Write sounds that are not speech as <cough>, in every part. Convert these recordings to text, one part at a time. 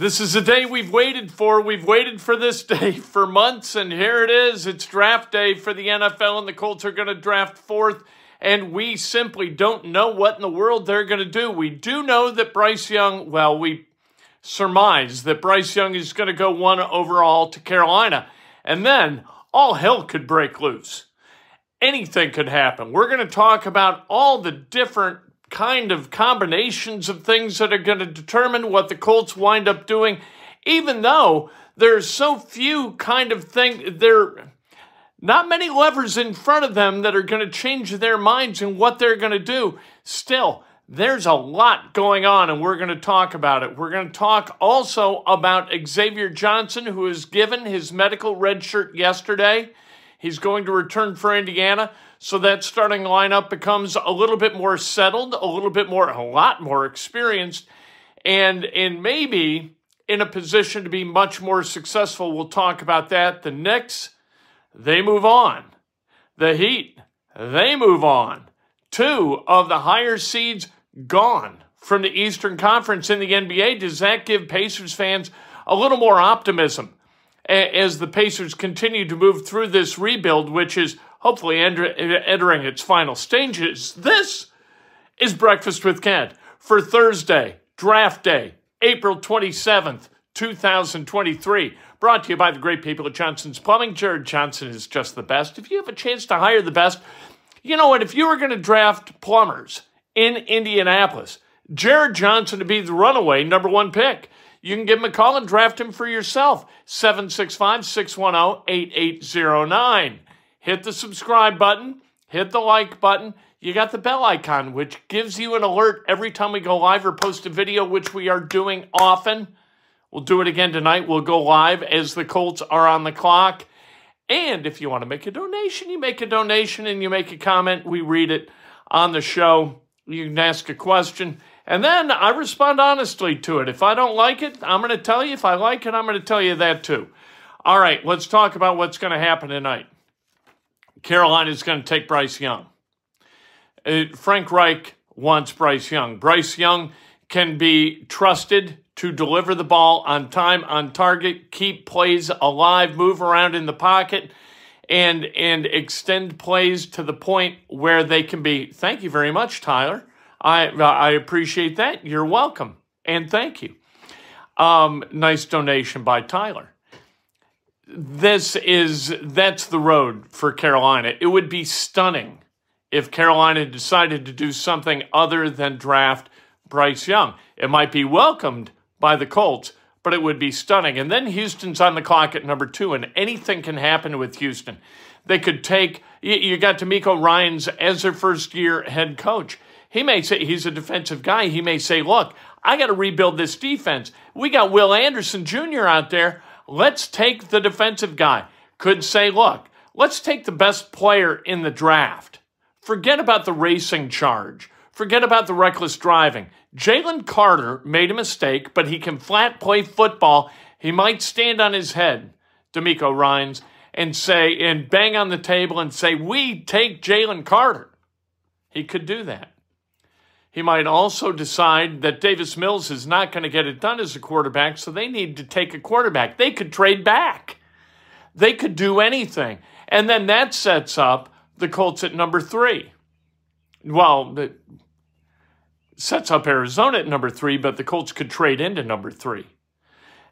This is a day we've waited for. We've waited for this day <laughs> for months, and here it is. It's draft day for the NFL, and the Colts are going to draft fourth, and we simply don't know what in the world they're going to do. We do know that Bryce Young, well, we surmise that Bryce Young is going to go one overall to Carolina, and then all hell could break loose. Anything could happen. We're going to talk about all the different kind of combinations of things that are going to determine what the Colts wind up doing, even though there's so few kind of things, there not many levers in front of them that are going to change their minds and what they're going to do. Still, there's a lot going on, and we're going to talk about it. We're going to talk also about Xavier Johnson, who was given his medical red shirt yesterday. He's going to return for Indiana. So that starting lineup becomes a little bit more settled, a little bit more, a lot more experienced, and and maybe in a position to be much more successful. We'll talk about that. The Knicks, they move on. The Heat, they move on. Two of the higher seeds gone from the Eastern Conference in the NBA. Does that give Pacers fans a little more optimism as the Pacers continue to move through this rebuild, which is hopefully entering its final stages. This is Breakfast with Kent for Thursday, draft day, April 27th, 2023. Brought to you by the great people at Johnson's Plumbing. Jared Johnson is just the best. If you have a chance to hire the best, you know what? If you were going to draft plumbers in Indianapolis, Jared Johnson to be the runaway number one pick. You can give him a call and draft him for yourself. 765 610 8809 hit the subscribe button, hit the like button. You got the bell icon, which gives you an alert every time we go live or post a video, which we are doing often. We'll do it again tonight. We'll go live as the Colts are on the clock. And if you want to make a donation, you make a donation and you make a comment. We read it on the show. You can ask a question. And then I respond honestly to it. If I don't like it, I'm going to tell you. If I like it, I'm going to tell you that too. All right, let's talk about what's going to happen tonight. Carolina is going to take Bryce Young. Uh, Frank Reich wants Bryce Young. Bryce Young can be trusted to deliver the ball on time, on target, keep plays alive, move around in the pocket, and and extend plays to the point where they can be. Thank you very much, Tyler. I I appreciate that. You're welcome, and thank you. Um, nice donation by Tyler this is that's the road for Carolina. It would be stunning if Carolina decided to do something other than draft Bryce Young. It might be welcomed by the Colts, but it would be stunning. And then Houston's on the clock at number two, and anything can happen with Houston. They could take you got DeMeco Ryans as their first year head coach. He may say he's a defensive guy. He may say, "Look, I got to rebuild this defense. We got Will Anderson Jr. out there." Let's take the defensive guy. Could say, look, let's take the best player in the draft. Forget about the racing charge. Forget about the reckless driving. Jalen Carter made a mistake, but he can flat play football. He might stand on his head, DeMeco Ryans, and say, and bang on the table and say, we take Jalen Carter. He could do that. He might also decide that Davis Mills is not going to get it done as a quarterback, so they need to take a quarterback. They could trade back. They could do anything. And then that sets up the Colts at number three. Well, the, sets up Arizona at number three, but the Colts could trade into number three.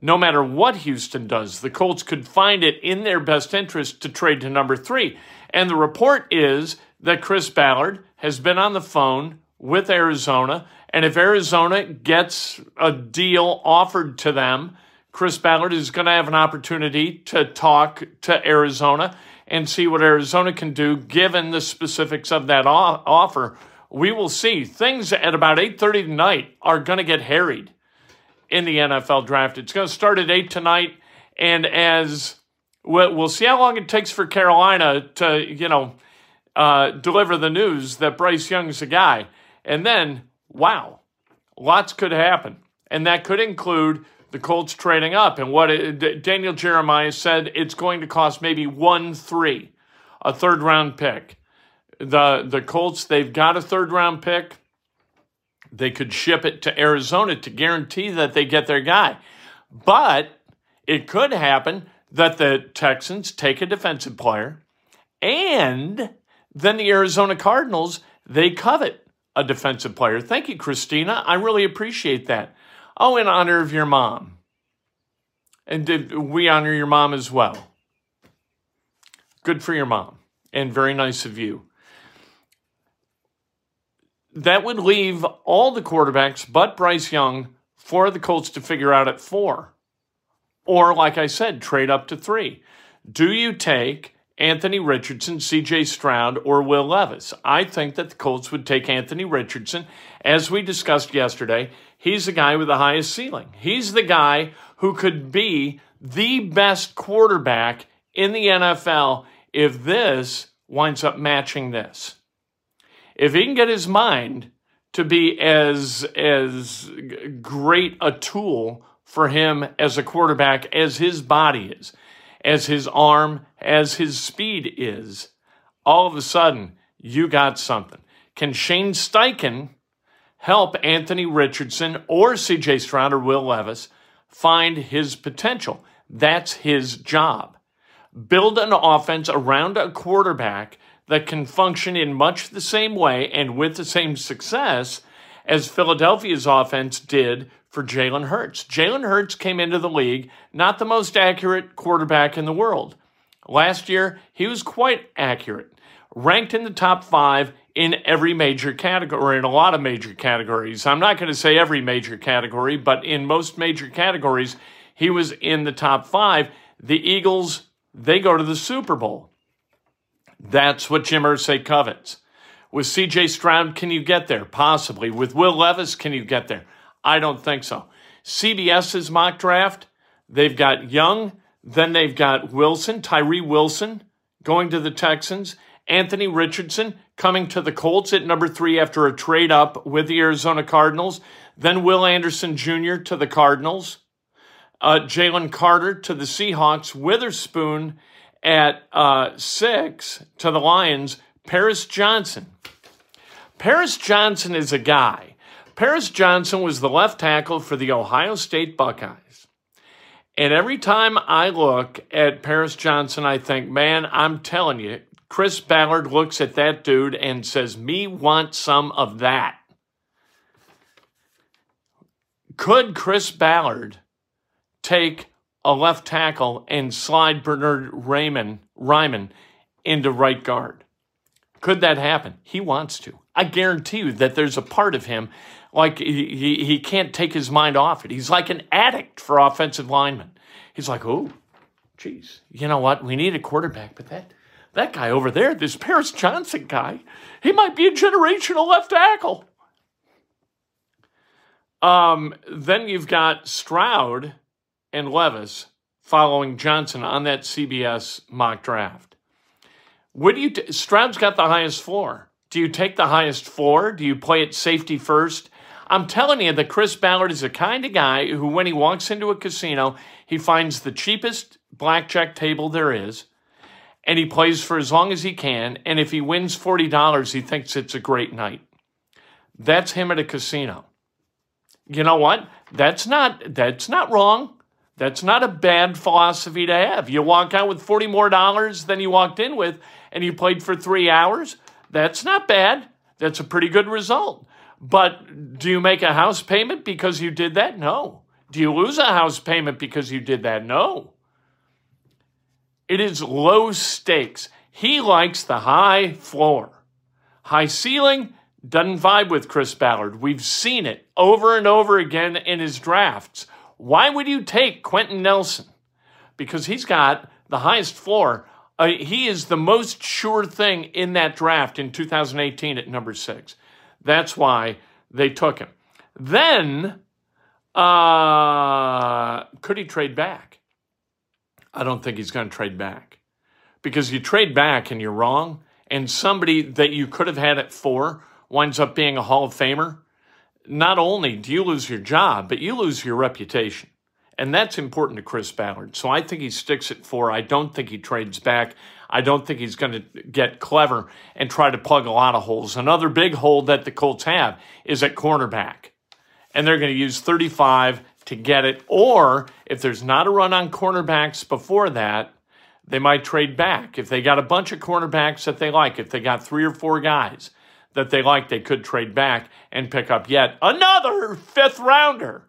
No matter what Houston does, the Colts could find it in their best interest to trade to number three. And the report is that Chris Ballard has been on the phone with Arizona. And if Arizona gets a deal offered to them, Chris Ballard is going to have an opportunity to talk to Arizona and see what Arizona can do given the specifics of that offer. We will see. Things at about 8:30 tonight are going to get harried in the NFL draft. It's going to start at 8 tonight and as we'll see how long it takes for Carolina to, you know, uh, deliver the news that Bryce Young's a guy. And then, wow, lots could happen. And that could include the Colts trading up. And what it, Daniel Jeremiah said, it's going to cost maybe 1 3, a third round pick. The, the Colts, they've got a third round pick. They could ship it to Arizona to guarantee that they get their guy. But it could happen that the Texans take a defensive player and then the Arizona Cardinals, they covet a defensive player. Thank you, Christina. I really appreciate that. Oh, in honor of your mom. And we honor your mom as well. Good for your mom. And very nice of you. That would leave all the quarterbacks but Bryce Young for the Colts to figure out at four. Or, like I said, trade up to three. Do you take Anthony Richardson, CJ Stroud, or Will Levis. I think that the Colts would take Anthony Richardson. As we discussed yesterday, he's the guy with the highest ceiling. He's the guy who could be the best quarterback in the NFL if this winds up matching this. If he can get his mind to be as as great a tool for him as a quarterback as his body is as his arm, as his speed is, all of a sudden you got something. Can Shane Steichen help Anthony Richardson or CJ Stroud or Will Levis find his potential? That's his job. Build an offense around a quarterback that can function in much the same way and with the same success as Philadelphia's offense did for Jalen Hurts. Jalen Hurts came into the league not the most accurate quarterback in the world. Last year, he was quite accurate, ranked in the top five in every major category, or in a lot of major categories. I'm not going to say every major category, but in most major categories, he was in the top five. The Eagles, they go to the Super Bowl. That's what Jim Irsay covets. With CJ Stroud, can you get there? Possibly. With Will Levis, can you get there? I don't think so. CBS's mock draft, they've got Young, then they've got Wilson, Tyree Wilson going to the Texans, Anthony Richardson coming to the Colts at number three after a trade up with the Arizona Cardinals, then Will Anderson Jr. to the Cardinals, uh, Jalen Carter to the Seahawks, Witherspoon at uh, six to the Lions, Paris Johnson. Paris Johnson is a guy Paris Johnson was the left tackle for the Ohio State Buckeyes. And every time I look at Paris Johnson, I think, man, I'm telling you, Chris Ballard looks at that dude and says, Me want some of that. Could Chris Ballard take a left tackle and slide Bernard Raimann, Raimann into right guard? Could that happen? He wants to. I guarantee you that there's a part of him like he, he can't take his mind off it. He's like an addict for offensive linemen. He's like, oh, geez, you know what? We need a quarterback, but that that guy over there, this Paris Johnson guy, he might be a generational left tackle. Um, then you've got Stroud and Levis following Johnson on that CBS mock draft. What do you? T- Stroud's got the highest floor. Do you take the highest floor? Do you play it safety first I'm telling you that Chris Ballard is the kind of guy who, when he walks into a casino, he finds the cheapest blackjack table there is, and he plays for as long as he can. And if he wins $40, he thinks it's a great night. That's him at a casino. You know what? That's not that's not wrong. That's not a bad philosophy to have. You walk out with 40 more dollars than you walked in with and you played for 3 hours. That's not bad. That's a pretty good result. But do you make a house payment because you did that? No. Do you lose a house payment because you did that? No. It is low stakes. He likes the high floor. High ceiling doesn't vibe with Chris Ballard. We've seen it over and over again in his drafts. Why would you take Quenton Nelson? Because he's got the highest floor. Uh, he is the most sure thing in that draft in 2018 at number six. That's why they took him. Then, uh, could he trade back? I don't think he's going to trade back because you trade back and you're wrong, and somebody that you could have had at four winds up being a Hall of Famer. Not only do you lose your job, but you lose your reputation. And that's important to Chris Ballard. So I think he sticks at four. I don't think he trades back. I don't think he's going to get clever and try to plug a lot of holes. Another big hole that the Colts have is at cornerback. And they're going to use 35 to get it. Or if there's not a run on cornerbacks before that, they might trade back. If they got a bunch of cornerbacks that they like, if they got three or four guys that they like, they could trade back and pick up yet another fifth rounder.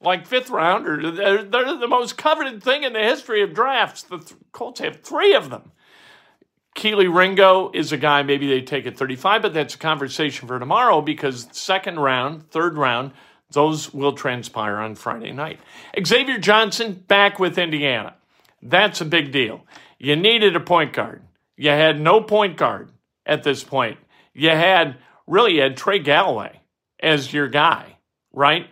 Like fifth rounder, they're, they're the most coveted thing in the history of drafts. The Colts have three of them. Kelee Ringo is a guy maybe they take at 35, but that's a conversation for tomorrow because second round, third round, those will transpire on Friday night. Xavier Johnson back with Indiana. That's a big deal. You needed a point guard. You had no point guard at this point. You had really you had Trey Galloway as your guy, right?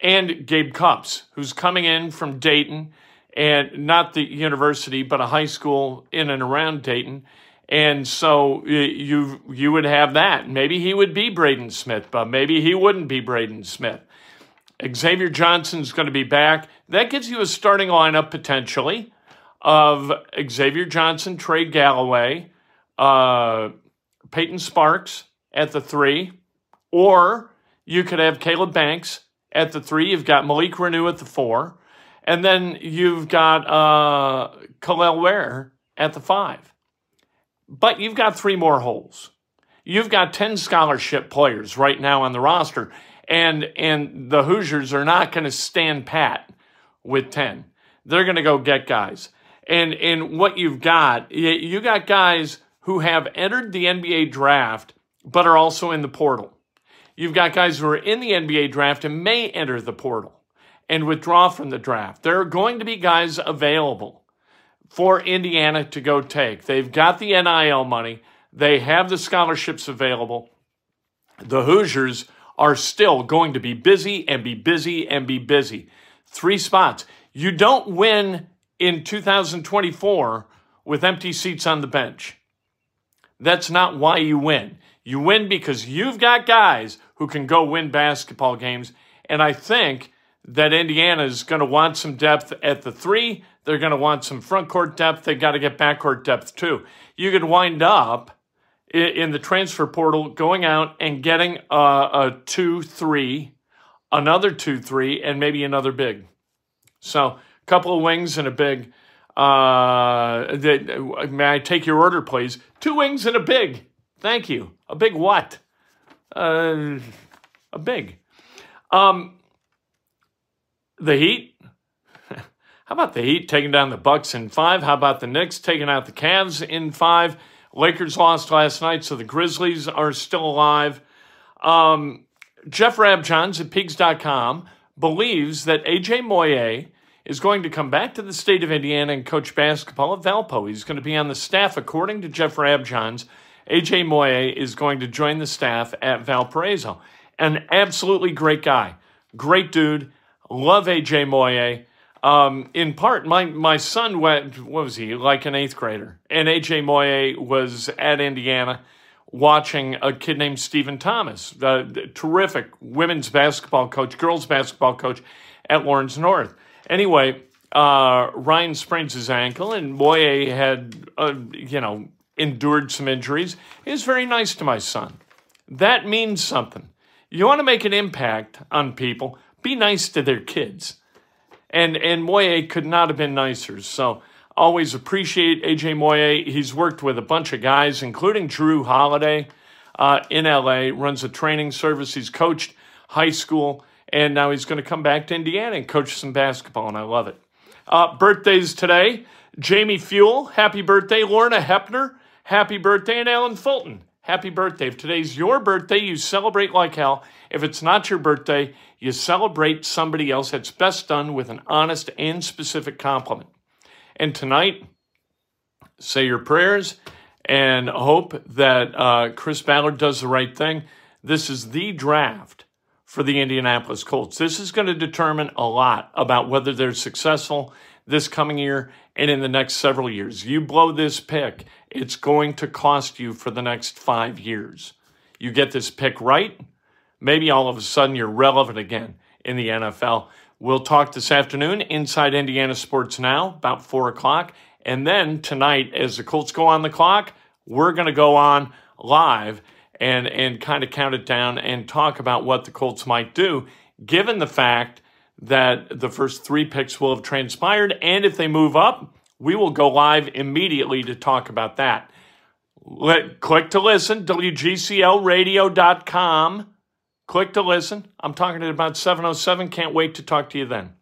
And Gabe Cupps, who's coming in from Dayton and not the university, but a high school in and around Dayton. And so you you would have that. Maybe he would be Braden Smith, but maybe he wouldn't be Braden Smith. Xavier Johnson's going to be back. That gives you a starting lineup potentially of Xavier Johnson, Trey Galloway, uh, Payton Sparks at the three, or you could have Kaleb Banks at the three. You've got Malik Reneau at the four, and then you've got uh, Kel'el Ware at the five. But you've got three more holes. You've got 10 scholarship players right now on the roster, and, and the Hoosiers are not going to stand pat with 10. They're going to go get guys. And, and what you've got, you got guys who have entered the NBA draft, but are also in the portal. You've got guys who are in the NBA draft and may enter the portal and withdraw from the draft. There are going to be guys available for Indiana to go take. They've got the NIL money, they have the scholarships available. The Hoosiers are still going to be busy and be busy and be busy. Three spots. You don't win in 2024 with empty seats on the bench. That's not why you win. You win because you've got guys who can go win basketball games. And I think that Indiana is going to want some depth at the three. They're going to want some front court depth. They got to get backcourt depth too. You could wind up in the transfer portal going out and getting a, a two, three, another two, three, and maybe another big. So a couple of wings and a big. Uh, may I take your order, please? Two wings and a big. Thank you. A big what? Uh, a big. Um, the Heat. <laughs> How about the Heat taking down the Bucks in five? How about the Knicks taking out the Cavs in five? Lakers lost last night, so the Grizzlies are still alive. Um, Jeff Rabjohns at Peegs.com believes that AJ Moye is going to come back to the state of Indiana and coach basketball at Valpo. He's going to be on the staff, according to Jeff Rabjohns. AJ Moye is going to join the staff at Valparaiso. An absolutely great guy, great dude. Love AJ Moye. Um, in part, my, my son went, what was he, like an eighth grader. And AJ Moye was at Indiana watching a kid named Stephen Thomas, the terrific women's basketball coach, girls basketball coach at Lawrence North. Anyway, uh, Ryan sprains his ankle, and Moye had, uh, you know, endured some injuries. He was very nice to my son. That means something. You want to make an impact on people, be nice to their kids. And and Moye could not have been nicer. So always appreciate AJ Moye. He's worked with a bunch of guys, including Jrue Holiday. uh, in LA, runs a training service. He's coached high school, and now he's going to come back to Indiana and coach some basketball, and I love it. Uh, birthdays today Jamie Fuel, happy birthday. Lorna Hepner, happy birthday. And Alan Fulton, happy birthday. If today's your birthday, you celebrate like hell. If it's not your birthday, you celebrate somebody else. It's best done with an honest and specific compliment. And tonight, say your prayers and hope that uh, Chris Ballard does the right thing. This is the draft for the Indianapolis Colts. This is going to determine a lot about whether they're successful this coming year and in the next several years. You blow this pick, it's going to cost you for the next five years. You get this pick right, maybe all of a sudden you're relevant again in the NFL. We'll talk this afternoon inside Indiana Sports Now, about 4 o'clock. And then tonight, as the Colts go on the clock, we're going to go on live and, and kind of count it down and talk about what the Colts might do, given the fact that the first three picks will have transpired. And if they move up, we will go live immediately to talk about that. Let, click to listen, WGCLradio.com. Click to listen. I'm talking at about 707. Can't wait to talk to you then.